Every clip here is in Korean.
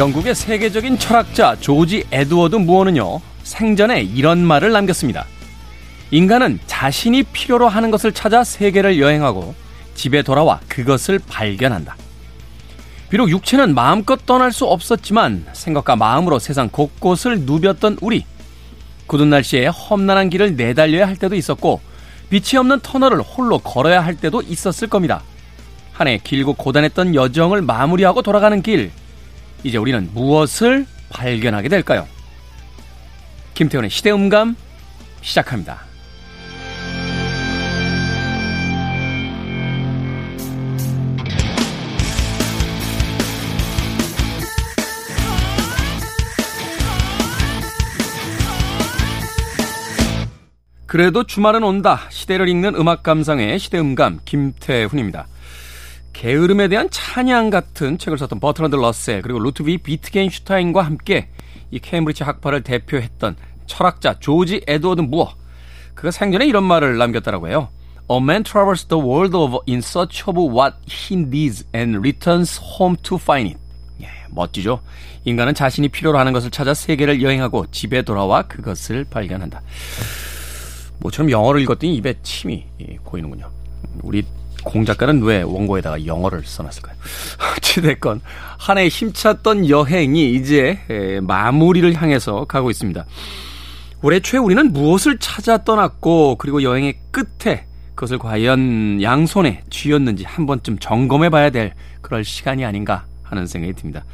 영국의 세계적인 철학자 조지 에드워드 무어는요, 생전에 이런 말을 남겼습니다. 인간은 자신이 필요로 하는 것을 찾아 세계를 여행하고 집에 돌아와 그것을 발견한다. 비록 육체는 마음껏 떠날 수 없었지만 생각과 마음으로 세상 곳곳을 누볐던 우리. 굳은 날씨에 험난한 길을 내달려야 할 때도 있었고 빛이 없는 터널을 홀로 걸어야 할 때도 있었을 겁니다. 한 해 길고 고단했던 여정을 마무리하고 돌아가는 길. 이제 우리는 무엇을 발견하게 될까요? 김태훈의 시대음감 시작합니다. 그래도 주말은 온다. 시대를 읽는 음악 감상의 시대음감 김태훈입니다. 게으름에 대한 찬양 같은 책을 썼던 버트런드 러셀 그리고 루트비 비트겐슈타인과 함께 이 케임브리지 학파를 대표했던 철학자 조지 에드워드 무어 그가 생전에 이런 말을 남겼다라고 해요. A man travels the world over in search of what he needs and returns home to find it. 예, 멋지죠? 인간은 자신이 필요로 하는 것을 찾아 세계를 여행하고 집에 돌아와 그것을 발견한다. 모처럼 영어를 읽었더니 입에 침이 고이는군요. 우리 공 작가는 왜 원고에다가 영어를 써놨을까요? 어찌됐건 한 해 힘찼던 여행이 이제 마무리를 향해서 가고 있습니다. 올해 초 우리는 무엇을 찾아 떠났고 그리고 여행의 끝에 그것을 과연 양손에 쥐었는지 한 번쯤 점검해 봐야 될 그럴 시간이 아닌가 하는 생각이 듭니다.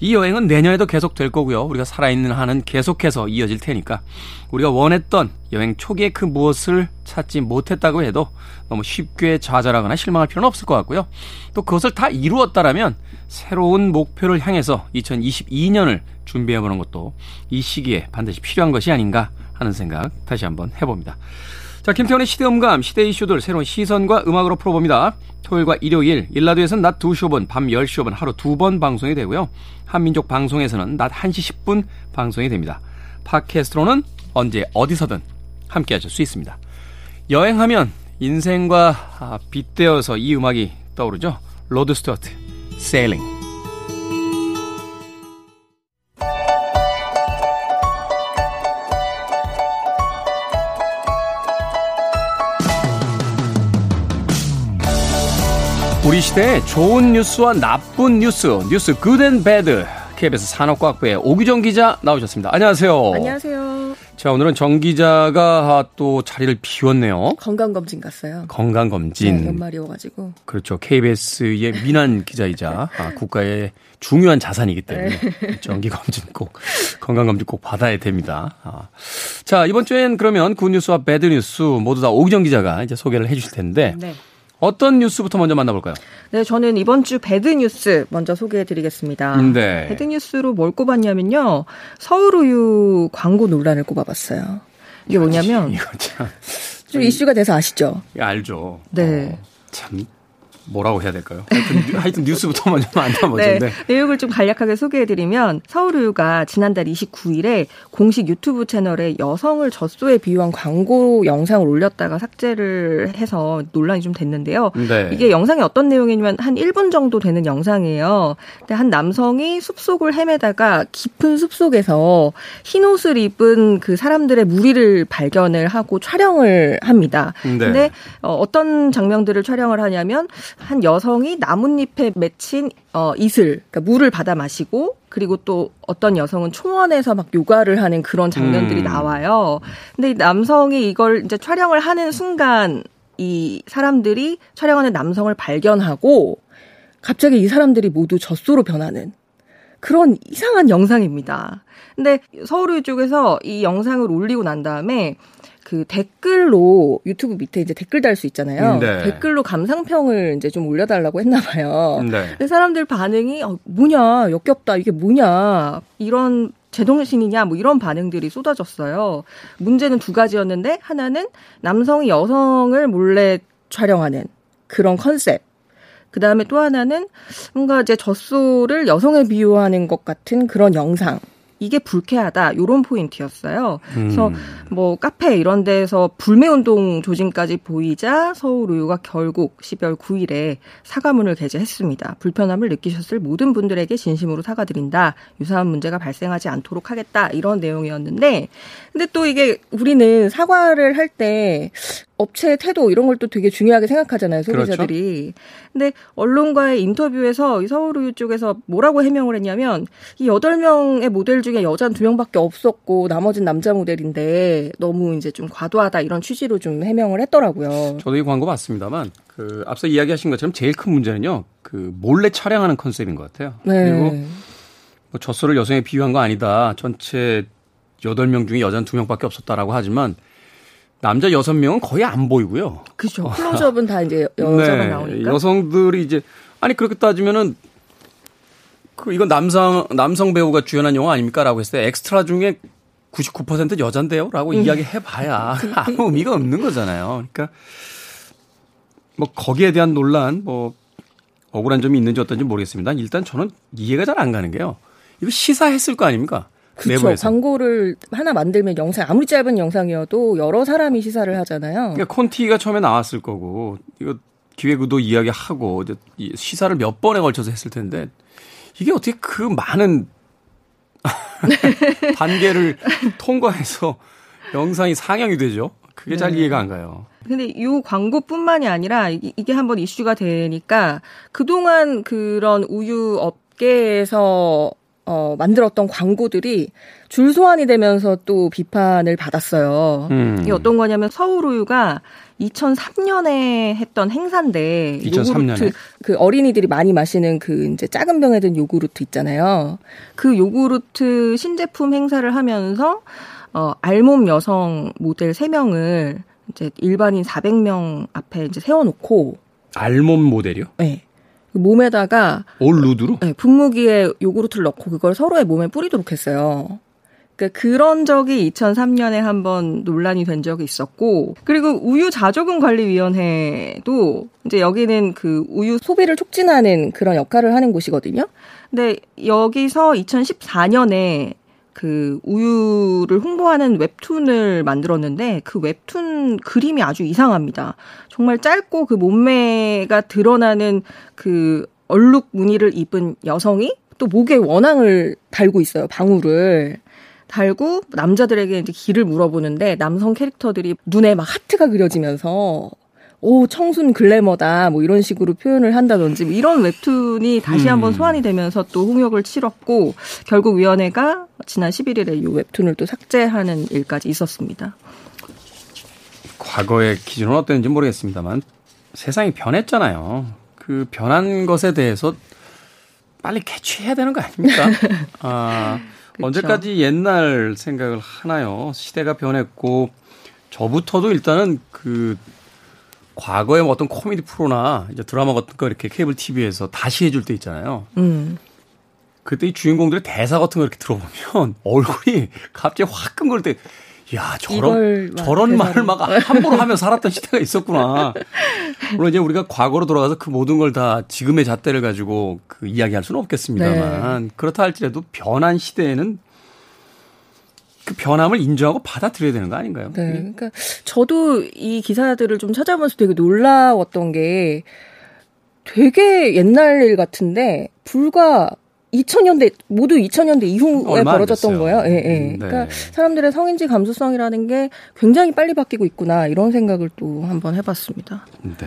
이 여행은 내년에도 계속 될 거고요. 우리가 살아있는 한은 계속해서 이어질 테니까 우리가 원했던 여행 초기에 그 무엇을 찾지 못했다고 해도 너무 쉽게 좌절하거나 실망할 필요는 없을 것 같고요. 또 그것을 다 이루었다라면 새로운 목표를 향해서 2022년을 준비해보는 것도 이 시기에 반드시 필요한 것이 아닌가 하는 생각 다시 한번 해봅니다. 자, 김태원의 시대음감, 시대 이슈들 새로운 시선과 음악으로 풀어봅니다. 토요일과 일요일, 일라디오에서는 낮 2시 5분, 밤 10시 5분 하루 두 번 방송이 되고요. 한민족 방송에서는 낮 1시 10분 방송이 됩니다. 팟캐스트로는 언제 어디서든 함께 하실 수 있습니다. 여행하면 인생과 빗대어서 이 음악이 떠오르죠. 로드 스튜어트, Sailing. 우리 시대의 좋은 뉴스와 나쁜 뉴스, 뉴스 good and bad. KBS 산업과학부의 오규정 기자 나오셨습니다. 안녕하세요. 안녕하세요. 자, 오늘은 정 기자가 또 자리를 비웠네요. 건강검진 갔어요. 건강검진. 네, 연말이어가지고. 그렇죠. KBS의 민한 기자이자 아, 국가의 중요한 자산이기 때문에 네. 정기검진 꼭, 건강검진 꼭 받아야 됩니다. 아. 자, 이번 주엔 그러면 good news와 bad news 모두 다 오규정 기자가 이제 소개를 해 주실 텐데. 네. 어떤 뉴스부터 먼저 만나볼까요? 네, 저는 이번 주 bad news 먼저 소개해 드리겠습니다. 네. bad news로 뭘 꼽았냐면요. 서울우유 광고 논란을 꼽아봤어요. 이게 뭐냐면. 이거 참. 좀 이슈가 돼서 아시죠? 예, 알죠. 네. 어, 참 뭐라고 해야 될까요? 하여튼, 하여튼 뉴스부터 먼저 만나보죠. 네, 네. 내용을 좀 간략하게 소개해드리면 서울우유가 지난달 29일에 공식 유튜브 채널에 여성을 젖소에 비유한 광고 영상을 올렸다가 삭제를 해서 논란이 좀 됐는데요. 네. 이게 영상이 어떤 내용이냐면 한 1분 정도 되는 영상이에요. 근데 한 남성이 숲속을 헤매다가 깊은 숲속에서 흰 옷을 입은 그 사람들의 무리를 발견을 하고 촬영을 합니다. 네. 근데 어, 어떤 장면들을 촬영을 하냐면 한 여성이 나뭇잎에 맺힌 어, 이슬, 그러니까 물을 받아 마시고 그리고 또 어떤 여성은 초원에서 막 요가를 하는 그런 장면들이 음. 나와요. 근데 이 남성이 이걸 이제 촬영을 하는 순간 이 사람들이 촬영하는 남성을 발견하고 갑자기 이 사람들이 모두 젖소로 변하는 그런 이상한 영상입니다. 근데 서울 쪽에서 이 영상을 올리고 난 다음에 그 댓글로 유튜브 밑에 이제 댓글 달 수 있잖아요. 음, 네. 댓글로 감상평을 이제 좀 올려달라고 했나 봐요. 네. 근데 사람들 반응이 어, 뭐냐 역겹다 이게 뭐냐 이런 제동신이냐 뭐 이런 반응들이 쏟아졌어요. 문제는 두 가지였는데 하나는 남성이 여성을 몰래 촬영하는 그런 컨셉. 그 다음에 또 하나는 뭔가 이제 젖소를 여성에 비유하는 것 같은 그런 영상. 이게 불쾌하다 이런 포인트였어요. 그래서 음. 뭐 카페 이런 데서 불매 운동 조짐까지 보이자 서울우유가 결국 12월 9일에 사과문을 게재했습니다. 불편함을 느끼셨을 모든 분들에게 진심으로 사과드린다. 유사한 문제가 발생하지 않도록 하겠다. 이런 내용이었는데 근데 또 이게 우리는 사과를 할 때 업체 태도 이런 걸 또 되게 중요하게 생각하잖아요 소비자들이. 그렇죠? 근데 언론과의 인터뷰에서 이 서울우유 쪽에서 뭐라고 해명을 했냐면 이 여덟 명의 모델 중에 여자는 두 명밖에 없었고 나머진 남자 모델인데 너무 이제 좀 과도하다 이런 취지로 좀 해명을 했더라고요. 저도 이 광고 봤습니다만 그 앞서 이야기하신 것처럼 제일 큰 문제는요 그 몰래 촬영하는 컨셉인 것 같아요. 네. 그리고 뭐 젖소를 여성에 비유한 거 아니다. 전체 여덟 명 중에 여자는 두 명밖에 없었다라고 하지만 남자 여섯 명은 거의 안 보이고요. 그렇죠. 클로즈업은 다 이제 여자가 네, 나오니까. 여성들이 이제 아니 그렇게 따지면은 그 이건 남성 남성 배우가 주연한 영화 아닙니까라고 했을 때 엑스트라 중에 99% 여잔데요라고 음. 이야기해 봐야 아무 의미가 없는 거잖아요. 그러니까 뭐 거기에 대한 논란 뭐 억울한 점이 있는지 어떤지 모르겠습니다. 일단 저는 이해가 잘 안 가는 게요. 이거 시사했을 거 아닙니까? 그렇죠. 광고를 하나 만들면 영상 아무리 짧은 영상이어도 여러 사람이 시사를 하잖아요. 그러니까 콘티가 처음에 나왔을 거고 이거 기획의도 이야기하고 시사를 몇 번에 걸쳐서 했을 텐데 이게 어떻게 그 많은 단계를 통과해서 영상이 상영이 되죠? 그게 네. 잘 이해가 안 가요. 근데 이 광고뿐만이 아니라 이게 한번 이슈가 되니까 그동안 그런 우유 업계에서 어, 만들었던 광고들이 줄 소환이 되면서 또 비판을 받았어요. 음. 이게 어떤 거냐면 서울우유가 2003년에 했던 행사인데 2003년에? 요구르트 그 어린이들이 많이 마시는 그 이제 작은 병에 든 요구르트 있잖아요. 그 요구르트 신제품 행사를 하면서 어 알몸 여성 모델 3명을 이제 일반인 400명 앞에 이제 세워 놓고 알몸 모델이요? 네. 그 몸에다가 올 루드로? 네, 분무기에 요구르트를 넣고 그걸 서로의 몸에 뿌리도록 했어요. 그러니까 그런 적이 2003년에 한 번 논란이 된 적이 있었고 그리고 우유 자조금 관리 위원회도 이제 여기는 그 우유 소비를 촉진하는 그런 역할을 하는 곳이거든요. 근데 여기서 2014년에 그 우유를 홍보하는 웹툰을 만들었는데 그 웹툰 그림이 아주 이상합니다. 정말 짧고 그 몸매가 드러나는 그 얼룩 무늬를 입은 여성이 또 목에 원앙을 달고 있어요. 방울을. 달고 남자들에게 이제 길을 물어보는데 남성 캐릭터들이 눈에 막 하트가 그려지면서 오 청순 글래머다 뭐 이런 식으로 표현을 한다든지 뭐 이런 웹툰이 다시 한번 음. 소환이 되면서 또 홍역을 치렀고 결국 위원회가 지난 11일에 이 웹툰을 또 삭제하는 일까지 있었습니다. 과거의 기준은 어땠는지 모르겠습니다만 세상이 변했잖아요. 그 변한 것에 대해서 빨리 캐치해야 되는 거 아닙니까? 아, 언제까지 옛날 생각을 하나요? 시대가 변했고 저부터도 일단은 그 과거에 뭐 어떤 코미디 프로나 이제 드라마 같은 거 이렇게 케이블 TV에서 다시 해줄 때 있잖아요. 음. 그때 이 주인공들의 대사 같은 거 이렇게 들어보면 얼굴이 갑자기 화끈거릴 때, 야, 저런, 저런 말을 막 함부로 하며 살았던 시대가 있었구나. 물론 이제 우리가 과거로 돌아가서 그 모든 걸 다 지금의 잣대를 가지고 그 이야기할 수는 없겠습니다만, 네. 그렇다 할지라도 변한 시대에는 그 변함을 인정하고 받아들여야 되는 거 아닌가요? 네. 그러니까 저도 이 기사들을 좀 찾아보면서 되게 놀라웠던 게 되게 옛날 일 같은데 불과 2000년대 모두 2000년대 이후에 벌어졌던 거예요. 예, 예. 네. 그러니까 사람들의 성인지 감수성이라는 게 굉장히 빨리 바뀌고 있구나 이런 생각을 또 한번 해봤습니다. 네,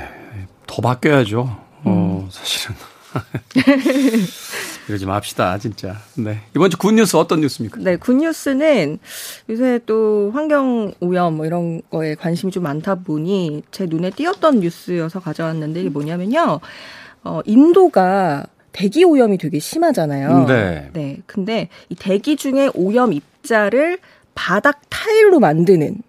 더 바뀌어야죠. 어, 음. 사실은. 이러지 맙시다, 진짜. 네. 이번 주 굿뉴스 어떤 뉴스입니까? 네, 굿뉴스는 요새 또 환경 오염 뭐 이런 거에 관심이 좀 많다 보니 제 눈에 띄었던 뉴스여서 가져왔는데 이게 뭐냐면요. 어, 인도가 대기 오염이 되게 심하잖아요. 네. 네. 근데 이 대기 중에 오염 입자를 바닥 타일로 만드는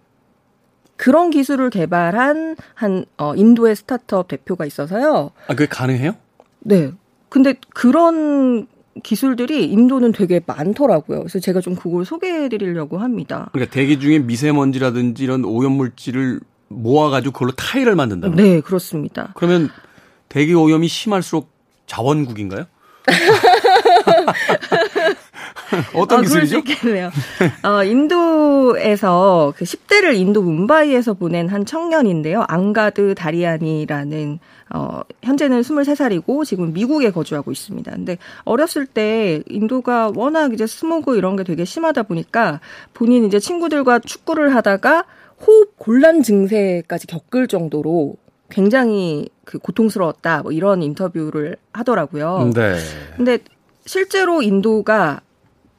그런 기술을 개발한 한 어, 인도의 스타트업 대표가 있어서요. 아, 그게 가능해요? 네. 근데 그런 기술들이 인도는 되게 많더라고요. 그래서 제가 좀 그걸 소개해 드리려고 합니다. 그러니까 대기 중에 미세먼지라든지 이런 오염 물질을 모아가지고 그걸로 타일을 만든다. 네, 그렇습니다. 그러면 대기 오염이 심할수록 자원국인가요? 어떤 어, 기술이죠? 그럴 어, 인도에서 그 10대를 인도 문바이에서 보낸 한 청년인데요. 앙가드 다리안이라는 어, 현재는 23살이고 지금 미국에 거주하고 있습니다. 근데 어렸을 때 인도가 워낙 이제 스모그 이런 게 되게 심하다 보니까 본인 이제 친구들과 축구를 하다가 호흡 곤란 증세까지 겪을 정도로 굉장히 그 고통스러웠다 뭐 이런 인터뷰를 하더라고요. 네. 근데 실제로 인도가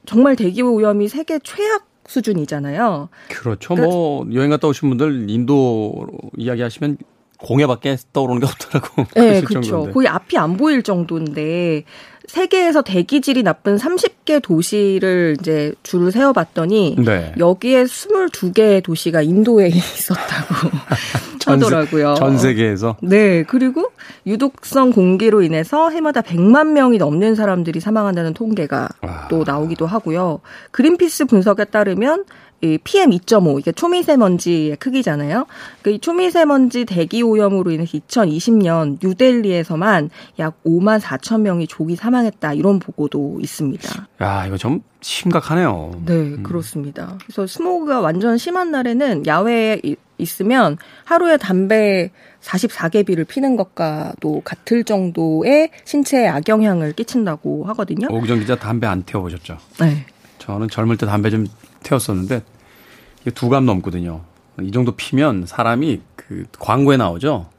정말 대기 오염이 세계 최악 수준이잖아요. 그렇죠. 그러니까, 뭐 여행 갔다 오신 분들 인도 이야기하시면 공해밖에 떠오르는 게 없더라고. 네, 그렇죠. 거의 앞이 안 보일 정도인데 세계에서 대기질이 나쁜 30개 도시를 이제 줄을 세어봤더니 네. 여기에 22개 도시가 인도에 있었다고 하더라고요. 전 세계에서? 네. 그리고 유독성 공기로 인해서 해마다 100만 명이 넘는 사람들이 사망한다는 통계가 와. 또 나오기도 하고요. 그린피스 분석에 따르면 이 PM2.5 이게 초미세먼지의 크기잖아요. 그 초미세먼지 대기 오염으로 인해서 2020년 뉴델리에서만 약 5만 4천 명이 조기 사망했다 이런 보고도 있습니다. 야 이거 좀 심각하네요. 네, 음. 그렇습니다. 그래서 스모그가 완전 심한 날에는 야외에 있으면 하루에 담배 44개비를 피는 것과도 같을 정도의 신체에 악영향을 끼친다고 하거든요. 오기정 기자 담배 안 태워보셨죠? 네. 저는 젊을 때 담배 좀 태웠었는데 이게 두 감 넘거든요. 이 정도 피면 사람이 그 광고에 나오죠.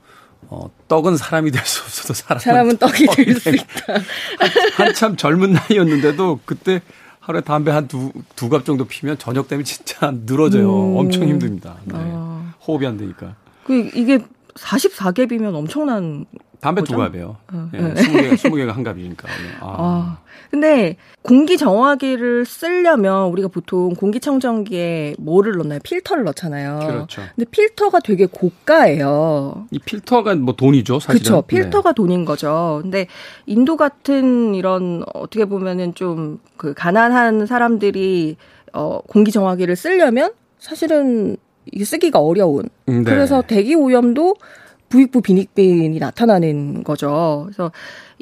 어, 떡은 사람이 될 수 없어도 사람은, 사람은 떡이 될 수 있다. 한, 참 젊은 나이였는데도 그때 하루에 담배 한 두, 두 갑 정도 피면 저녁 되면 진짜 늘어져요. 음. 엄청 힘듭니다. 네. 아. 호흡이 안 되니까. 그, 이게 44갭이면 엄청난 담배 두 갑이에요. 어, 예, 네. 20개, 20개가 한 갑이니까. 아. 아. 근데 공기 정화기를 쓰려면 우리가 보통 공기청정기에 뭐를 넣나요? 필터를 넣잖아요. 그렇죠. 근데 필터가 되게 고가예요. 이 필터가 뭐 돈이죠, 사실은. 그렇죠. 필터가 네. 돈인 거죠. 근데 인도 같은 이런 어떻게 보면은 좀 그 가난한 사람들이 어 공기 정화기를 쓰려면 사실은 이게 쓰기가 어려운. 네. 그래서 대기 오염도 부익부 빈익빈이 나타나는 거죠. 그래서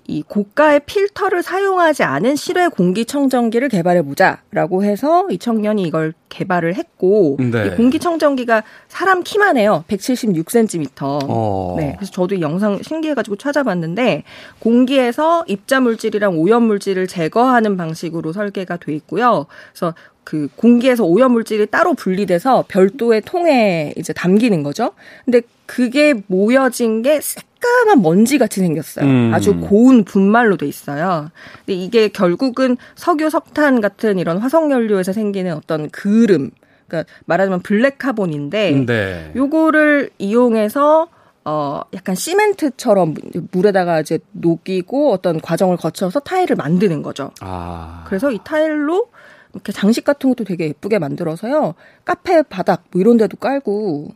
이 고가의 필터를 사용하지 않은 실외 공기청정기를 개발해 보자라고 해서 이 청년이 이걸 개발을 했고 네. 이 공기청정기가 사람 키만 해요. 176cm. 어. 네. 그래서 저도 이 영상 신기해 가지고 찾아봤는데 공기에서 입자 물질이랑 오염 물질을 제거하는 방식으로 설계가 돼 있고요. 그래서 그 공기에서 오염 물질이 따로 분리돼서 별도의 통에 이제 담기는 거죠. 근데 그게 모여진 게 새까만 먼지 같이 생겼어요. 음. 아주 고운 분말로 돼 있어요. 근데 이게 결국은 석유, 석탄 같은 이런 화석 연료에서 생기는 어떤 그름, 그러니까 말하자면 블랙 카본인데 네. 요거를 이용해서 어 약간 시멘트처럼 물에다가 이제 녹이고 어떤 과정을 거쳐서 타일을 만드는 거죠. 아. 그래서 이 타일로 이렇게 장식 같은 것도 되게 예쁘게 만들어서요. 카페 바닥 뭐 이런 데도 깔고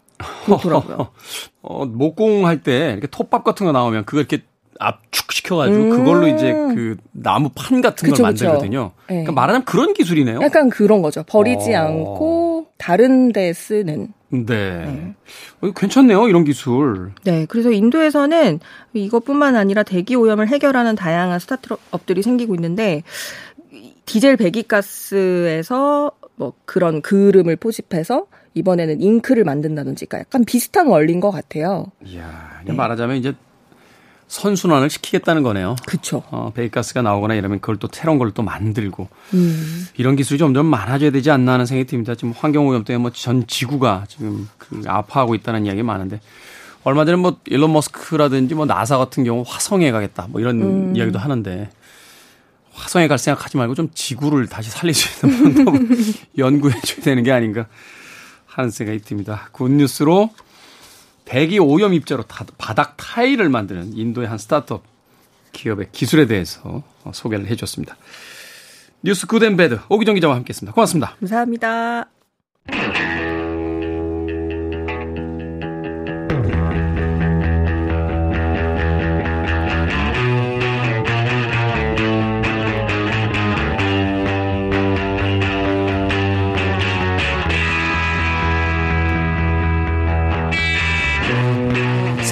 그렇더라고요. 어, 목공 할 때 이렇게 톱밥 같은 거 나오면 그걸 이렇게 압축시켜가지고 음~ 그걸로 이제 그 나무 판 같은 그쵸, 걸 만들거든요. 네. 그러니까 말하자면 그런 기술이네요. 약간 그런 거죠. 버리지 어... 않고 다른 데 쓰는. 네. 네. 어, 괜찮네요, 이런 기술. 네. 그래서 인도에서는 이것뿐만 아니라 대기 오염을 해결하는 다양한 스타트업들이 생기고 있는데 디젤 배기가스에서 뭐 그런 그름을 포집해서 이번에는 잉크를 만든다든지 그러니까 약간 비슷한 원리인 것 같아요. 이야, 네. 말하자면 이제 선순환을 시키겠다는 거네요. 그렇죠. 어, 배기가스가 나오거나 이러면 그걸 또 새로운 걸 또 만들고 음. 이런 기술이 점점 많아져야 되지 않나 하는 생각이 듭니다. 지금 환경오염 때문에 뭐 전 지구가 지금 그 아파하고 있다는 이야기 많은데 얼마 전에 뭐 일론 머스크라든지 뭐 나사 같은 경우 화성에 가겠다 뭐 이런 음. 이야기도 하는데 화성에 갈 생각하지 말고 좀 지구를 다시 살릴 수 있는 방법을 연구해 줘야 되는 게 아닌가 하는 생각이 듭니다. 굿뉴스로 대기 오염 입자로 바닥 타일을 만드는 인도의 한 스타트업 기업의 기술에 대해서 소개를 해 줬습니다. 뉴스 굿앤배드 오기정 기자와 함께했습니다. 고맙습니다. 감사합니다.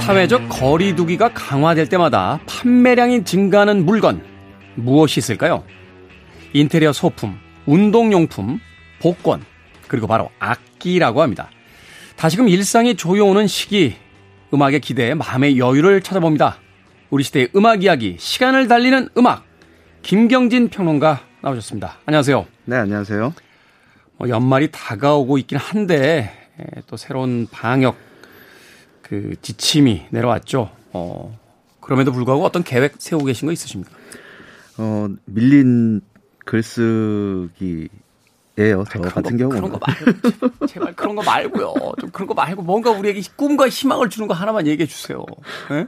사회적 거리두기가 강화될 때마다 판매량이 증가하는 물건 무엇이 있을까요? 인테리어 소품, 운동용품, 복권, 그리고 바로 악기라고 합니다. 다시금 일상이 조여오는 시기, 음악의 기대에 마음의 여유를 찾아봅니다. 우리 시대의 음악 이야기, 시간을 달리는 음악, 김경진 평론가 나오셨습니다. 안녕하세요. 네, 안녕하세요. 뭐 연말이 다가오고 있긴 한데 또 새로운 방역 그 지침이 내려왔죠. 어, 그럼에도 불구하고 어떤 계획 세우고 계신 거 있으십니까? 어, 밀린 글쓰기 예요. 저 같은 거, 경우는 그런 거 말고 제발 그런 거 말고요. 좀 그런 거 말고 뭔가 우리에게 꿈과 희망을 주는 거 하나만 얘기해 주세요. 네?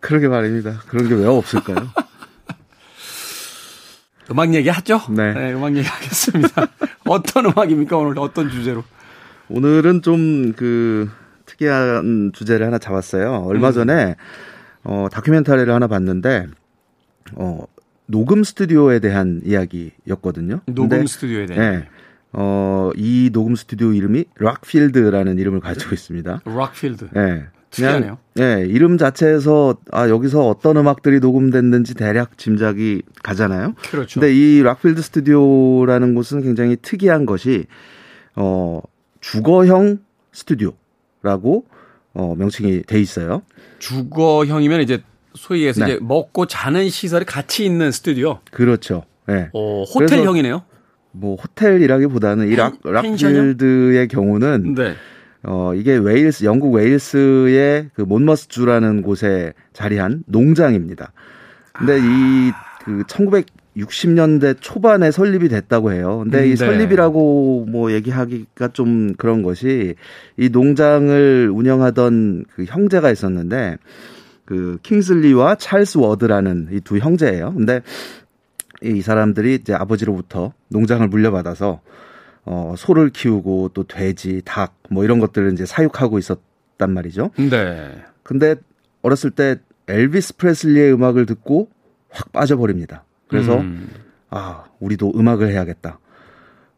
그러게 말입니다. 그런 게 왜 없을까요? 음악 얘기 하죠? 네. 네 음악 얘기 하겠습니다. 어떤 음악입니까 오늘 어떤 주제로? 오늘은 좀 그 특이한 주제를 하나 잡았어요. 얼마 음. 전에 어 다큐멘터리를 하나 봤는데 어 녹음 스튜디오에 대한 이야기였거든요. 녹음 근데, 스튜디오에 대한. 네. 어, 이 녹음 스튜디오 이름이 락필드라는 이름을 가지고 있습니다. 락필드. 예. 특이하네요. 예, 이름 자체에서 아, 여기서 어떤 음악들이 녹음됐는지 대략 짐작이 가잖아요. 그렇죠. 근데 이 락필드 스튜디오라는 곳은 굉장히 특이한 것이 어, 주거형 스튜디오 라고 어, 명칭이 돼 있어요. 주거형이면 이제 소위 해서 네. 이제 먹고 자는 시설이 같이 있는 스튜디오. 그렇죠. 예. 어, 호텔형이네요. 뭐 호텔이라기보다는 이 락? 락필드의 경우는 네. 어, 이게 웨일스, 영국 웨일스의 그 몬머스주라는 곳에 자리한 농장입니다. 근데 이그 1960년대 초반에 설립이 됐다고 해요. 근데 음, 이 네. 설립이라고 뭐 얘기하기가 좀 그런 것이 이 농장을 운영하던 그 형제가 있었는데 그 킹슬리와 찰스 워드라는 이 두 형제예요. 근데 이 사람들이 이제 아버지로부터 농장을 물려받아서 어, 소를 키우고 또 돼지, 닭, 뭐 이런 것들을 이제 사육하고 있었단 말이죠. 네. 근데 어렸을 때 엘비스 프레슬리의 음악을 듣고 확 빠져버립니다. 그래서 음. 아, 우리도 음악을 해야겠다.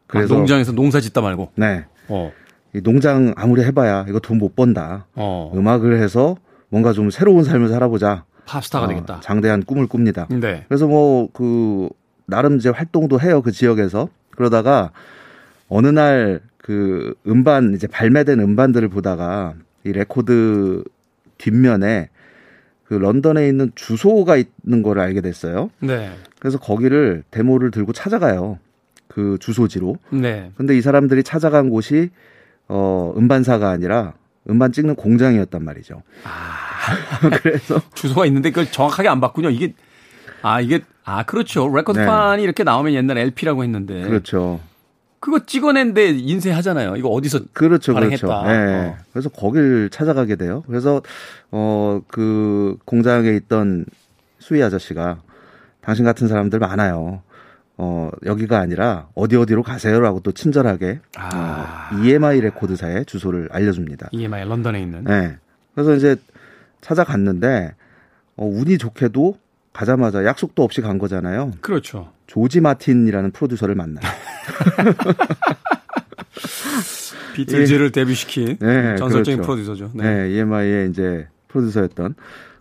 그래서 그래서 농장에서 농사 짓다 말고. 네. 어. 이 농장 아무리 해봐야 이거 돈 못 번다. 어. 음악을 해서 뭔가 좀 새로운 삶을 살아보자. 팝스타가 어, 되겠다. 장대한 꿈을 꿉니다. 네. 그래서 뭐 그 나름 이제 활동도 해요 그 지역에서 그러다가 어느 날 그 음반 이제 발매된 음반들을 보다가 이 레코드 뒷면에 그 런던에 있는 주소가 있는 거를 알게 됐어요. 네. 그래서 거기를 데모를 들고 찾아가요. 그 주소지로. 네. 근데 이 사람들이 찾아간 곳이 어 음반사가 아니라 음반 찍는 공장이었단 말이죠. 아, 그래서 주소가 있는데 그걸 정확하게 안 봤군요. 이게 아, 이게 아, 그렇죠. 레코드판이 이렇게 나오면 옛날 LP라고 했는데 그렇죠. 그거 찍어낸데 인쇄하잖아요. 이거 어디서 그렇죠, 발행했다. 그렇죠. 예. 어. 그래서 거길 찾아가게 돼요. 그래서 어 그 공장에 있던 수희 아저씨가 당신 같은 사람들 많아요. 어 여기가 아니라 어디 어디로 가세요라고 또 친절하게 아. 어, EMI 레코드사의 주소를 알려줍니다. EMI 런던에 있는. 네. 그래서 이제 찾아갔는데 어, 운이 좋게도 가자마자 약속도 없이 간 거잖아요. 그렇죠. 조지 마틴이라는 프로듀서를 만나요. 비틀즈를 데뷔시킨 네, 전설적인 그렇죠. 프로듀서죠. 네. 네, EMI의 이제 프로듀서였던.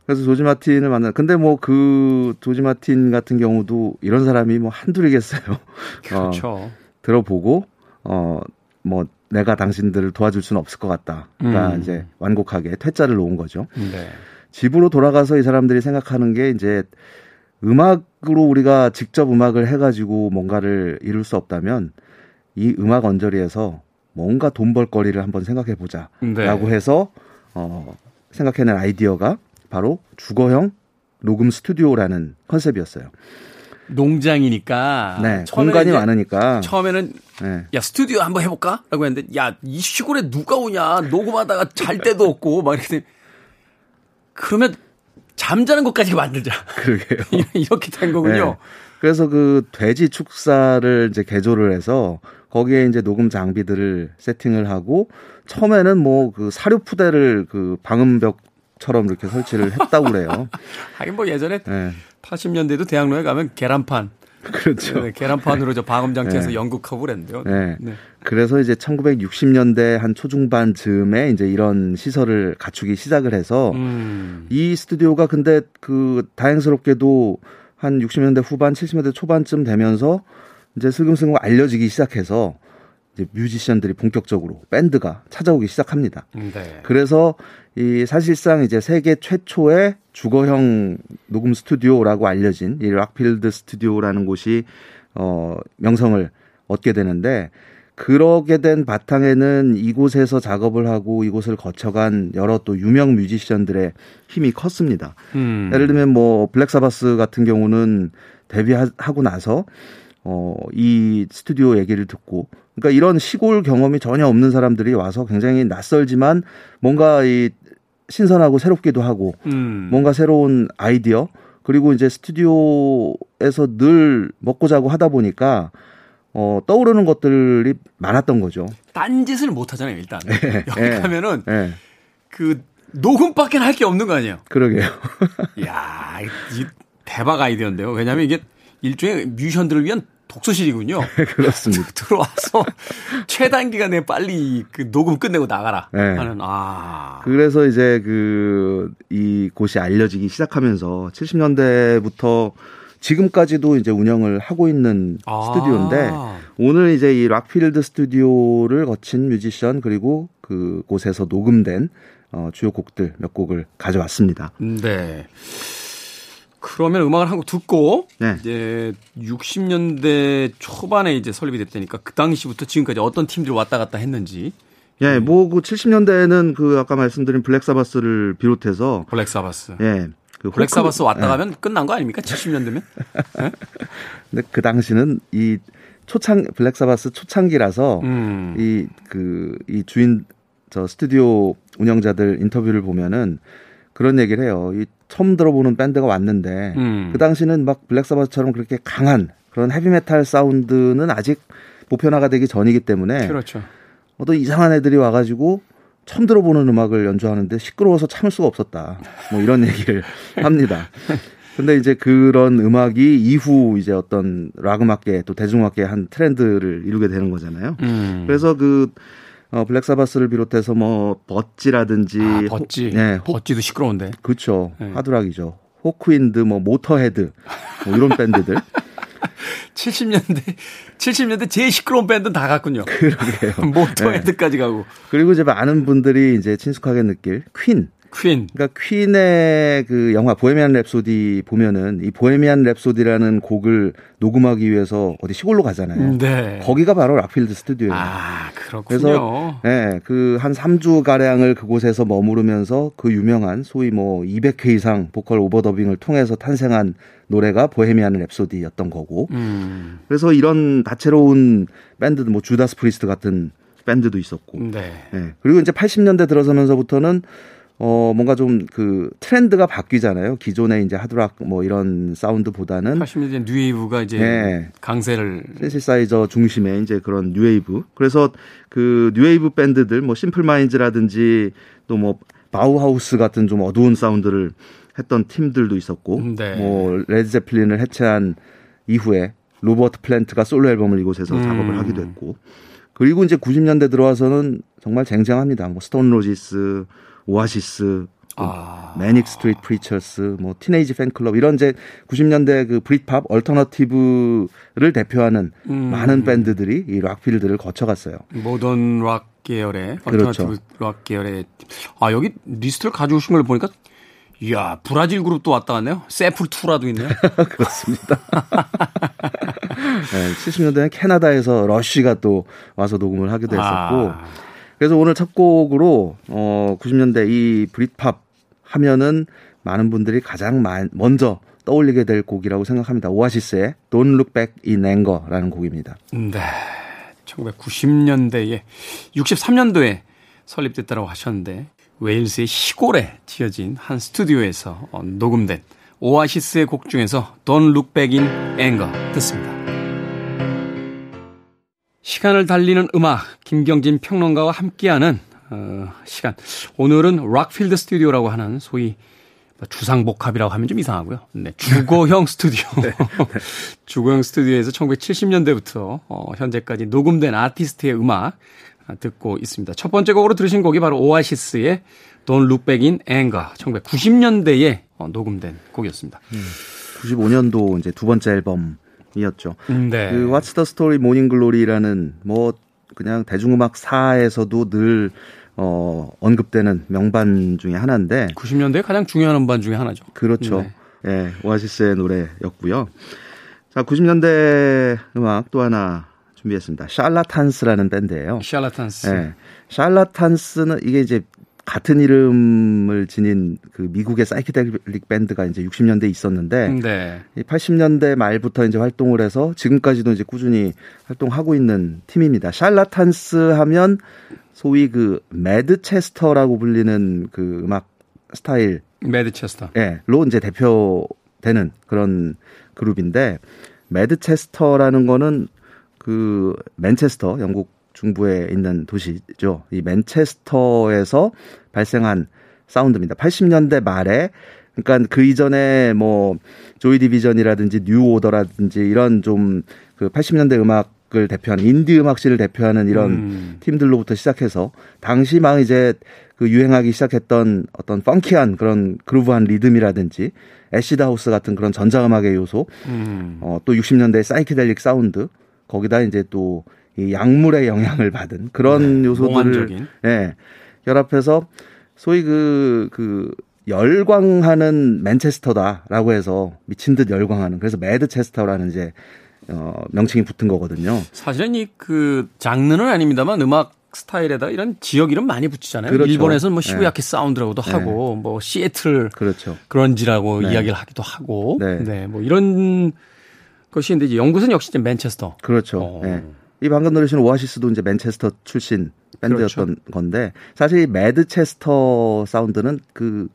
그래서 조지 마틴을 만나. 근데 뭐 그 조지 마틴 같은 경우도 이런 사람이 뭐 한둘이겠어요. 어, 그렇죠. 들어보고 어뭐 내가 당신들을 도와줄 수는 없을 것 같다. 그러니까 음. 이제 완곡하게 퇴짜를 놓은 거죠. 네. 집으로 돌아가서 이 사람들이 생각하는 게 이제 음악으로 우리가 직접 음악을 해가지고 뭔가를 이룰 수 없다면 이 음악 언저리에서 뭔가 돈 벌거리를 한번 생각해 보자. 네. 라고 해서 어 생각해낸 아이디어가 바로 주거형 녹음 스튜디오라는 컨셉이었어요. 농장이니까 네, 공간이 많으니까. 처음에는 네. 야 스튜디오 한번 해볼까? 라고 했는데 야 이 시골에 누가 오냐 녹음하다가 잘 때도 없고 막 이렇게 돼. 그러면 잠자는 것까지 만들자 그러게요. 이렇게 된 거군요. 네. 그래서 그 돼지 축사를 이제 개조를 해서 거기에 이제 녹음 장비들을 세팅을 하고 처음에는 뭐 그 사료 푸대를 그 방음벽처럼 이렇게 설치를 했다고 그래요. 하긴 뭐 예전에 네. 80년대도 대학로에 가면 계란판 그렇죠. 네, 계란판으로 저 방음 장치에서 네. 연극하고 그랬는데요. 네. 네. 그래서 이제 1960년대 한 초중반 즈음에 이제 이런 시설을 갖추기 시작을 해서 음. 이 스튜디오가 근데 그 다행스럽게도 한 60년대 후반, 70년대 초반쯤 되면서 이제 슬금슬금 알려지기 시작해서 이제 뮤지션들이 본격적으로 밴드가 찾아오기 시작합니다. 네. 그래서 이 사실상 이제 세계 최초의 주거형 녹음 스튜디오라고 알려진 이 락필드 스튜디오라는 곳이 어 명성을 얻게 되는데 그러게 된 바탕에는 이곳에서 작업을 하고 이곳을 거쳐간 여러 또 유명 뮤지션들의 힘이 컸습니다. 음. 예를 들면 뭐 블랙사바스 같은 경우는 데뷔하고 나서 어, 이 스튜디오 얘기를 듣고, 그러니까 이런 시골 경험이 전혀 없는 사람들이 와서 굉장히 낯설지만 뭔가 이 신선하고 새롭기도 하고, 음. 뭔가 새로운 아이디어, 그리고 이제 스튜디오에서 늘 먹고 자고 하다 보니까, 어, 떠오르는 것들이 많았던 거죠. 딴짓을 못 하잖아요, 일단. 네, 여기 네, 가면은, 네. 그, 녹음밖에 할 게 없는 거 아니에요? 그러게요. 이야, 이 대박 아이디어인데요. 왜냐하면 이게 일종의 뮤지션들을 위한 독서실이군요. 그렇습니다. 들어와서 최단기가 내 빨리 그 녹음 끝내고 나가라 네. 하는 아. 그래서 이제 그 이 곳이 알려지기 시작하면서 70년대부터 지금까지도 이제 운영을 하고 있는 아. 스튜디오인데 오늘 이제 이 락필드 스튜디오를 거친 뮤지션 그리고 그 곳에서 녹음된 어 주요 곡들 몇 곡을 가져왔습니다. 네. 그러면 음악을 한 곡 듣고 네. 이제 60년대 초반에 이제 설립이 됐다니까 그 당시부터 지금까지 어떤 팀들이 왔다 갔다 했는지. 예, 뭐 그 70년대에는 그 아까 말씀드린 블랙사바스를 비롯해서 블랙사바스. 예. 그 블랙사바스 왔다 예. 가면 끝난 거 아닙니까? 70년대면? 예? 근데 그 당시는 이 초창 블랙사바스 초창기라서 음. 이그이 그, 주인 저 스튜디오 운영자들 인터뷰를 보면은 그런 얘기를 해요. 이 처음 들어보는 밴드가 왔는데 음. 그 당시는 막 블랙사바스처럼 그렇게 강한 그런 헤비메탈 사운드는 아직 보편화가 되기 전이기 때문에 그렇죠. 어떤 이상한 애들이 와가지고 처음 들어보는 음악을 연주하는데 시끄러워서 참을 수가 없었다. 뭐 이런 얘기를 합니다. 근데 이제 그런 음악이 이후 이제 어떤 락 음악계 또 대중음악계 한 트렌드를 이루게 되는 거잖아요. 음. 그래서 그 어, 블랙사바스를 비롯해서 뭐 버지라든지 아, 버지, 호, 네, 버지도 시끄러운데. 그렇죠. 네. 하드락이죠. 호크윈드, 뭐 모터헤드, 뭐 이런 밴드들. 70년대 70년대 제일 시끄러운 밴드는 다 갔군요. 그러게요. 모터헤드까지 네. 가고. 그리고 이제 많은 분들이 이제 친숙하게 느낄 퀸. 퀸. 그러니까 퀸의 그 영화 보헤미안 랩소디 보면은 이 보헤미안 랩소디라는 곡을 녹음하기 위해서 어디 시골로 가잖아요. 네. 거기가 바로 락필드 스튜디오예요. 아, 그렇군요. 그래서 네, 그한 3주 가량을 그곳에서 머무르면서 그 유명한 소위 뭐 200회 이상 보컬 overdubbing을 통해서 탄생한 노래가 보헤미안 랩소디였던 거고. 음. 그래서 이런 다채로운 밴드도 뭐 주다스 프리스트 같은 밴드도 있었고. 네. 네. 그리고 이제 80년대 들어서면서부터는 어, 뭔가 좀 그 트렌드가 바뀌잖아요. 기존의 이제 하드락 뭐 이런 사운드보다는 80년대 뉴웨이브가 이제 네. 강세를 신시사이저 중심의 이제 그런 뉴웨이브. 그래서 그 뉴웨이브 밴드들 뭐 심플 마인즈라든지 또 뭐 바우하우스 같은 좀 어두운 사운드를 했던 팀들도 있었고 네. 뭐 레드 제플린을 해체한 이후에 로버트 플랜트가 솔로 앨범을 이곳에서 음. 작업을 하기도 했고 그리고 이제 90년대 들어와서는 정말 쟁쟁합니다. 뭐 스톤 로지스 오아시스, 아. 매닉 스트리트 프리처스, 뭐 틴에이지 팬클럽 이런 이제 90년대 그 Britpop alternative를 대표하는 음. 많은 밴드들이 이 락필드를 거쳐갔어요. modern rock 계열의 그렇죠. alternative rock 계열의 아 여기 리스트를 가져오신 걸 보니까 이야 브라질 그룹도 왔다 갔네요. 세풀투라도 있네요. 그렇습니다. 네, 70년대는 캐나다에서 러쉬가 또 와서 녹음을 하기도 했었고 아. 그래서 오늘 첫 곡으로 어 90년대 이 브릿팝 하면은 많은 분들이 가장 먼저 떠올리게 될 곡이라고 생각합니다. 오아시스의 Don't Look Back in Anger라는 곡입니다. 네. 1990년대에 63년도에 설립됐다고 하셨는데 웨일스의 시골에 지어진 한 스튜디오에서 어, 녹음된 오아시스의 곡 중에서 Don't Look Back in Anger 듣습니다. 시간을 달리는 음악 김경진 평론가와 함께하는 어, 시간. 오늘은 락필드 스튜디오라고 하는 소위 뭐 주상복합이라고 하면 좀 이상하고요. 네, 주거형 스튜디오. 네, 네. 주거형 스튜디오에서 1970년대부터 어, 현재까지 녹음된 아티스트의 음악 듣고 있습니다. 첫 번째 곡으로 들으신 곡이 바로 오아시스의 Don't Look Back in Anger 1990년대에 어, 녹음된 곡이었습니다. 음, 95년도 이제 두 번째 앨범 이었죠. 네. 그 What's the Story Morning Glory라는 뭐 그냥 대중음악사에서도 늘 어, 언급되는 명반 중에 하나인데 90년대 가장 중요한 음반 중에 하나죠. 그렇죠. 네. 예, 오아시스의 노래였고요. 자, 90년대 음악 또 하나 준비했습니다. 샬라탄스라는 밴드예요. 샬라탄스. 예. 샬라탄스는 이게 이제 같은 이름을 지닌 그 미국의 사이키델릭 밴드가 이제 60년대에 있었는데 네. 80년대 말부터 이제 활동을 해서 지금까지도 이제 꾸준히 활동하고 있는 팀입니다. 샬라탄스 하면 소위 그 Madchester라고 불리는 그 음악 스타일 Madchester. 예, 로 이제 대표되는 그런 그룹인데 Madchester라는 거는 그 맨체스터 영국 중부에 있는 도시죠. 이 맨체스터에서 발생한 사운드입니다. 80년대 말에 그러니까 그 이전에 뭐 조이 디비전이라든지 뉴 오더라든지 이런 좀 그 80년대 음악을 대표하는 인디 음악 scene을 대표하는 이런 음. 팀들로부터 시작해서 당시 막 이제 그 유행하기 시작했던 어떤 funky한 그런 groove한 리듬이라든지 acid house 같은 그런 전자음악의 요소, 음. 어, 또 60년대 사이키델릭 사운드, 거기다 이제 또 이 약물의 영향을 받은 그런 네, 요소들을 몽환적인. 예, 결합해서 소위 그, 그, 열광하는 맨체스터다라고 해서 미친 듯 열광하는 그래서 Madchester라는 이제 어, 명칭이 붙은 거거든요. 사실은 이 그 장르는 아닙니다만 음악 스타일에다 이런 지역 이름 많이 붙이잖아요. 그렇죠. 일본에서는 뭐 시부야케이 네. 사운드라고도 하고 뭐 시애틀 그렇죠. grunge라고 네. 이야기를 하기도 하고 네. 네. 뭐 이런 것이 이제 영국은 역시 이제 맨체스터. 그렇죠. 어. 예. 이 방금 들으신 오아시스도 이제 맨체스터 출신 밴드였던 그렇죠. 건데 사실 이 Madchester 사운드는 그,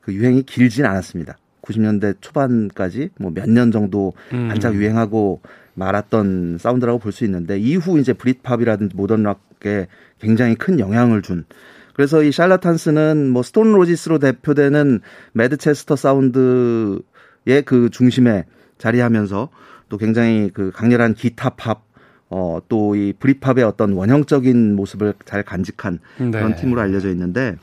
그 유행이 길진 않았습니다. 90년대 초반까지 뭐 몇 년 정도 음. 반짝 유행하고 말았던 사운드라고 볼 수 있는데 이후 이제 Britpop이라든지 modern rock에 굉장히 큰 영향을 준 그래서 이 샬라탄스는 뭐 스톤 로지스로 대표되는 Madchester 사운드의 그 중심에 자리하면서 또 굉장히 그 강렬한 기타 팝, 어, 또 이 Britpop의 어떤 원형적인 모습을 잘 간직한 네. 그런 팀으로 알려져 있는데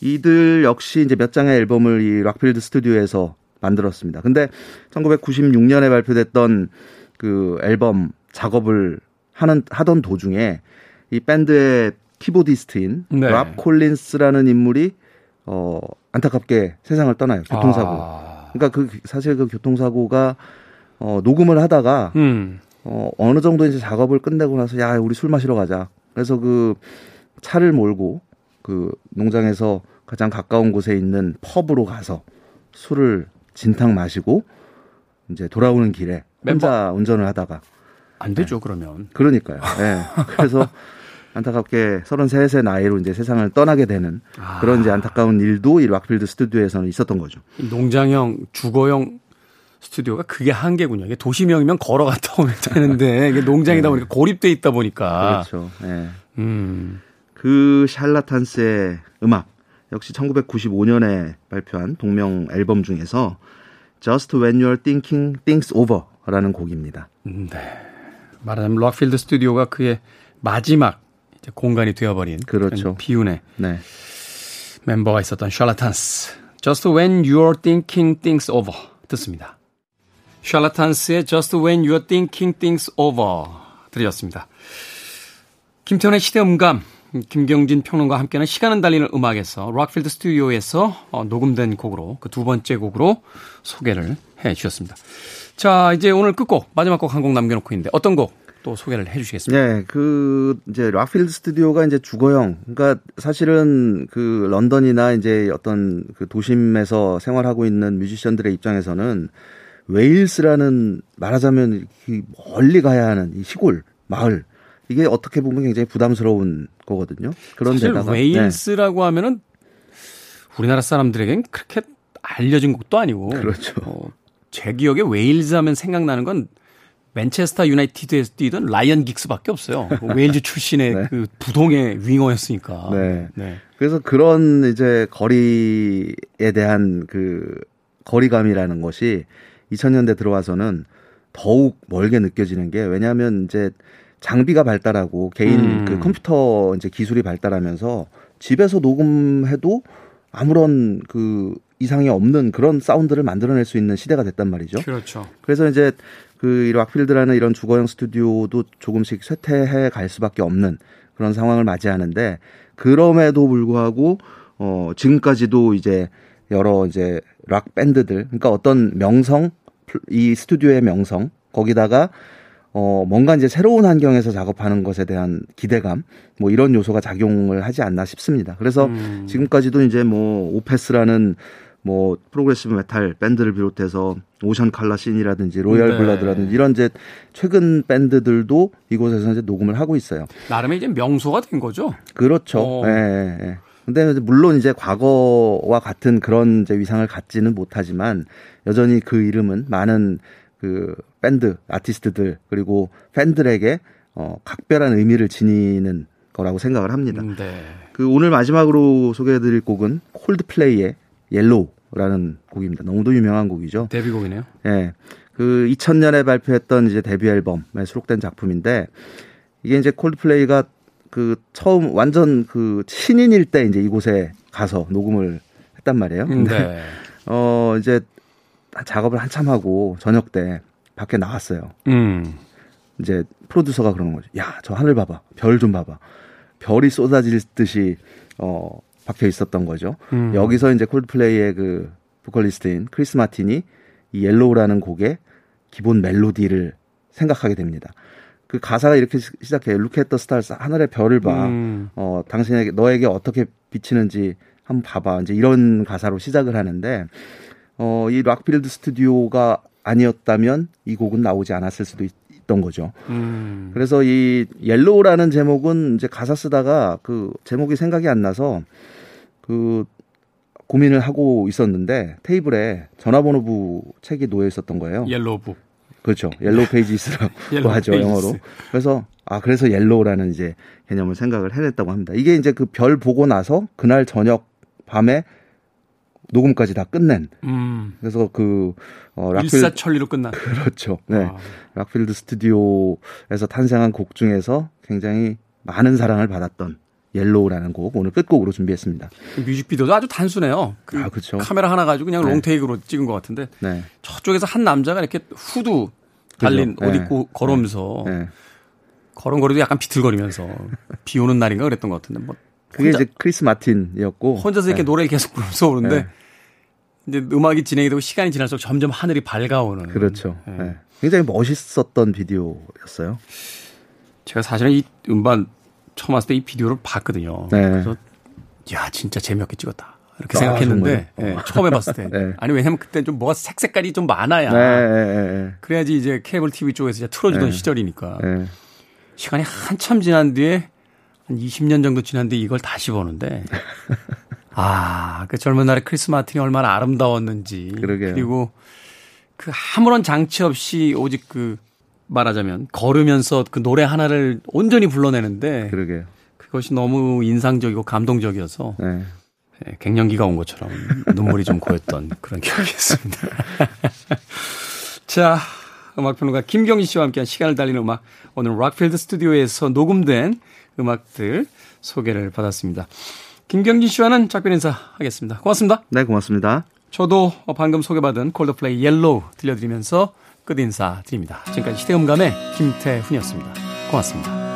이들 역시 이제 몇 장의 앨범을 이 락필드 스튜디오에서 만들었습니다. 근데 1996년에 발표됐던 그 앨범 작업을 하는 하던 도중에 이 밴드의 키보디스트인 네. 랍 콜린스라는 인물이 어 안타깝게 세상을 떠나요. 교통사고. 아. 그러니까 그 사실 그 교통사고가 어 녹음을 하다가 음. 어 어느 정도 이제 작업을 끝내고 나서 야 우리 술 마시러 가자. 그래서 그 차를 몰고 그 농장에서 가장 가까운 곳에 있는 펍으로 가서 술을 진탕 마시고 이제 돌아오는 길에 혼자 운전을 하다가 안 되죠 그러면. 그러니까요. 예. 그래서 안타깝게 33세 나이로 이제 세상을 떠나게 되는 아. 그런 이제 안타까운 일도 이 락필드 스튜디오에서는 있었던 거죠. 이 농장형 주거형 스튜디오가 그게 한계군요. 이게 도시명이면 걸어갔다 오면 되는데 이게 농장이다 보니까 고립돼 있다 보니까. 네. 그렇죠. 예. 음. 그 샬라탄스의 음악 역시 1995년에 발표한 동명 앨범 중에서 Just When You're Thinking Things Over라는 곡입니다. 네. 말하자면 락필드 스튜디오가 그의 마지막 이제 공간이 되어버린 그렇죠. 비운의 네. 멤버가 있었던 샬라탄스. Just when you're thinking things over 듣습니다. 샬라탄스의 Just when you're thinking things over 들으셨습니다. 김태훈의 시대음감 김경진 평론가와 함께하는 시간은 달리는 음악에서 락필드 스튜디오에서 어, 녹음된 곡으로 그 두 번째 곡으로 소개를 해 주셨습니다. 자 이제 오늘 끝곡 마지막 곡 한 곡 남겨놓고 있는데 어떤 곡 또 소개를 해 주시겠습니까? 네, 그 이제 락필드 스튜디오가 이제 주거형. 그러니까 사실은 그 런던이나 이제 어떤 그 도심에서 생활하고 있는 뮤지션들의 입장에서는 웨일스라는 말하자면 이 멀리 가야 하는 이 시골 마을 이게 어떻게 보면 굉장히 부담스러운 거거든요. 사실 그런데다가 네. 웨일스라고 하면은 우리나라 사람들에겐 그렇게 알려진 것도 아니고 그렇죠. 어, 제 기억에 웨일즈 하면 생각나는 건 맨체스터 유나이티드에서 뛰던 라이언 긱스밖에 없어요. 웨일즈 출신의 네. 그 부동의 윙어였으니까. 네. 그래서 그런 이제 거리에 대한 그 거리감이라는 것이 2000년대 들어와서는 더욱 멀게 느껴지는 게 왜냐하면 이제 장비가 발달하고 개인 음. 그 컴퓨터 이제 기술이 발달하면서 집에서 녹음해도 아무런 그 이상이 없는 그런 사운드를 만들어낼 수 있는 시대가 됐단 말이죠. 그렇죠. 그래서 이제 그 락필드라는 이런 주거형 스튜디오도 조금씩 쇠퇴해 갈 수밖에 없는 그런 상황을 맞이하는데 그럼에도 불구하고 어 지금까지도 이제 여러 이제 락 밴드들 그러니까 어떤 명성 이 스튜디오의 명성 거기다가 어 뭔가 이제 새로운 환경에서 작업하는 것에 대한 기대감 뭐 이런 요소가 작용을 하지 않나 싶습니다. 그래서 음. 지금까지도 이제 뭐 오페스라는 뭐 progressive metal 밴드를 비롯해서 오션 칼라 씬이라든지 로얄 네. 블러드라든지 이런 이제 최근 밴드들도 이곳에서 이제 녹음을 하고 있어요. 나름의 이제 명소가 된 거죠. 그렇죠. 어. 예. 네, 네. 근데 물론 이제 과거와 같은 그런 이제 위상을 갖지는 못하지만 여전히 그 이름은 많은 그 밴드 아티스트들 그리고 팬들에게 어 각별한 의미를 지니는 거라고 생각을 합니다. 네. 그 오늘 마지막으로 소개해드릴 곡은 콜드플레이의 Yellow라는 곡입니다. 너무도 유명한 곡이죠. 데뷔곡이네요. 예. 네. 그 2000년에 발표했던 이제 데뷔 앨범에 수록된 작품인데 이게 이제 콜드플레이가 그 처음 완전 그 신인일 때 이제 이곳에 가서 녹음을 했단 말이에요. 근데 네. 어 이제 작업을 한참 하고 저녁 때 밖에 나왔어요. 음. 이제 프로듀서가 그러는 거죠. 야, 저 하늘 봐봐. 별 좀 봐봐. 별이 쏟아질 듯이 어 박혀 있었던 거죠. 음. 여기서 이제 콜드플레이의 그 보컬리스트인 크리스 마틴이 이 Yellow라는 곡의 기본 멜로디를 생각하게 됩니다. 그 가사가 이렇게 시작해요. Look at the stars. 하늘의 별을 봐. 음. 어, 당신에게, 너에게 어떻게 비치는지 한번 봐봐. 이제 이런 가사로 시작을 하는데, 어, 이 락필드 스튜디오가 아니었다면 이 곡은 나오지 않았을 수도 있, 던 거죠. 음. 그래서 이 Yellow라는 제목은 이제 가사 쓰다가 그 제목이 생각이 안 나서 그 고민을 하고 있었는데 테이블에 전화번호부 책이 놓여 있었던 거예요. Yellow book. 그렇죠. Yellow Pages라고 하죠 Pages. 영어로. 그래서 아 그래서 Yellow라는 이제 개념을 생각을 해냈다고 합니다. 이게 이제 그 별 보고 나서 그날 저녁 밤에 녹음까지 다 끝낸. 음. 그래서 그 어, 락필드 일사천리로 끝난. 그렇죠. 네. 아. 락필드 스튜디오에서 탄생한 곡 중에서 굉장히 많은 사랑을 받았던 Yellow라는 곡 오늘 끝곡으로 준비했습니다. 뮤직비디오도 아주 단순해요. 그 아, 그렇죠. 카메라 하나 가지고 그냥 네. 롱테이크로 찍은 것 같은데 네. 저쪽에서 한 남자가 이렇게 후드 달린 그렇죠. 옷 입고 네. 걸으면서 네. 걸음걸이도 약간 비틀거리면서 비 오는 날인가 그랬던 것 같은데 뭐 그게 이제 크리스 마틴이었고 혼자서 이렇게 네. 노래를 계속 부르면서 오는데 네. 이제 음악이 진행이 되고 시간이 지날수록 점점 하늘이 밝아오는 그렇죠. 굉장히 멋있었던 비디오였어요. 제가 사실은 이 음반 처음 왔을 때 이 비디오를 봤거든요. 네. 그래서 야 진짜 재미없게 찍었다. 이렇게 아, 생각했는데 네, 처음에 봤을 때 네. 아니 왜냐면 그때 좀 뭐가 색 색깔이 좀 많아야 네, 그래야지 이제 케이블 TV 쪽에서 틀어주던 시절이니까 시간이 한참 지난 뒤에 한 20년 정도 지난 뒤에 이걸 다시 보는데 아 그 젊은 날의 크리스 마틴이 얼마나 아름다웠는지 그러게요. 그리고 그 아무런 장치 없이 오직 그 말하자면 걸으면서 그 노래 하나를 온전히 불러내는데 그러게요. 그것이 너무 인상적이고 감동적이어서 네. 네, 갱년기가 온 것처럼 눈물이 좀 고였던 그런 기억이 있습니다. 자, 음악평론가 김경진 씨와 함께한 시간을 달리는 음악 오늘 락필드 스튜디오에서 녹음된 음악들 소개를 받았습니다. 김경진 씨와는 작별 인사하겠습니다. 고맙습니다. 네, 고맙습니다. 저도 방금 소개받은 콜드플레이 Yellow 들려드리면서 끝 인사 드립니다. 지금까지 시대음감의 김태훈이었습니다. 고맙습니다.